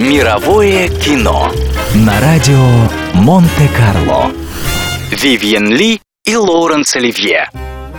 Мировое кино на радио Монте-Карло. Вивьен Ли и Лоуренс Оливье.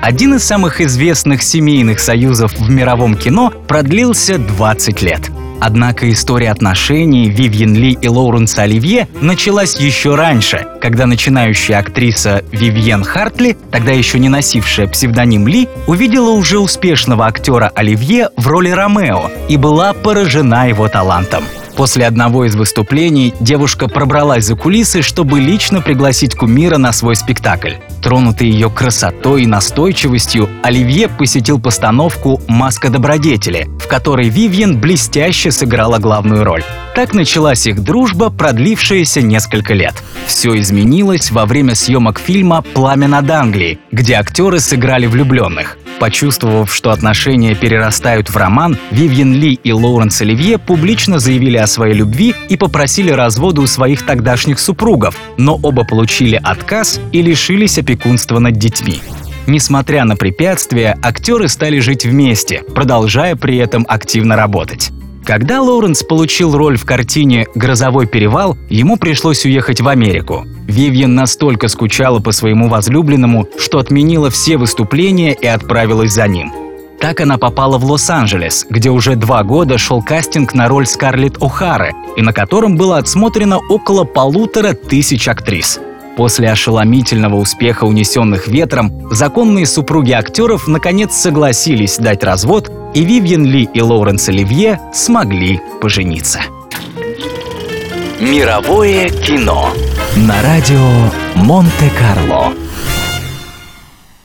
Один из самых известных семейных союзов в мировом кино продлился 20 лет. Однако история отношений Вивьен Ли и Лоуренса Оливье началась еще раньше, когда начинающая актриса Вивьен Хартли, тогда еще не носившая псевдоним Ли, увидела уже успешного актера Оливье в роли Ромео и была поражена его талантом. После одного из выступлений девушка пробралась за кулисы, чтобы лично пригласить кумира на свой спектакль. Тронутый ее красотой и настойчивостью, Оливье посетил постановку «Маска добродетели», в которой Вивьен блестяще сыграла главную роль. Так началась их дружба, продлившаяся несколько лет. Все изменилось во время съемок фильма «Пламя над Англией», где актеры сыграли влюбленных. Почувствовав, что отношения перерастают в роман, Вивьен Ли и Лоуренс Оливье публично заявили о своей любви и попросили развода у своих тогдашних супругов, но оба получили отказ и лишились опекунства над детьми. Несмотря на препятствия, актеры стали жить вместе, продолжая при этом активно работать. Когда Лоуренс получил роль в картине «Грозовой перевал», ему пришлось уехать в Америку. Вивьен настолько скучала по своему возлюбленному, что отменила все выступления и отправилась за ним. Так она попала в Лос-Анджелес, где уже два года шел кастинг на роль Скарлетт О'Хары, и на котором было отсмотрено около полутора тысяч актрис. После ошеломительного успеха «Унесенных ветром» законные супруги актеров наконец согласились дать развод, и Вивьен Ли и Лоуренс Оливье смогли пожениться. Мировое кино на радио Монте-Карло.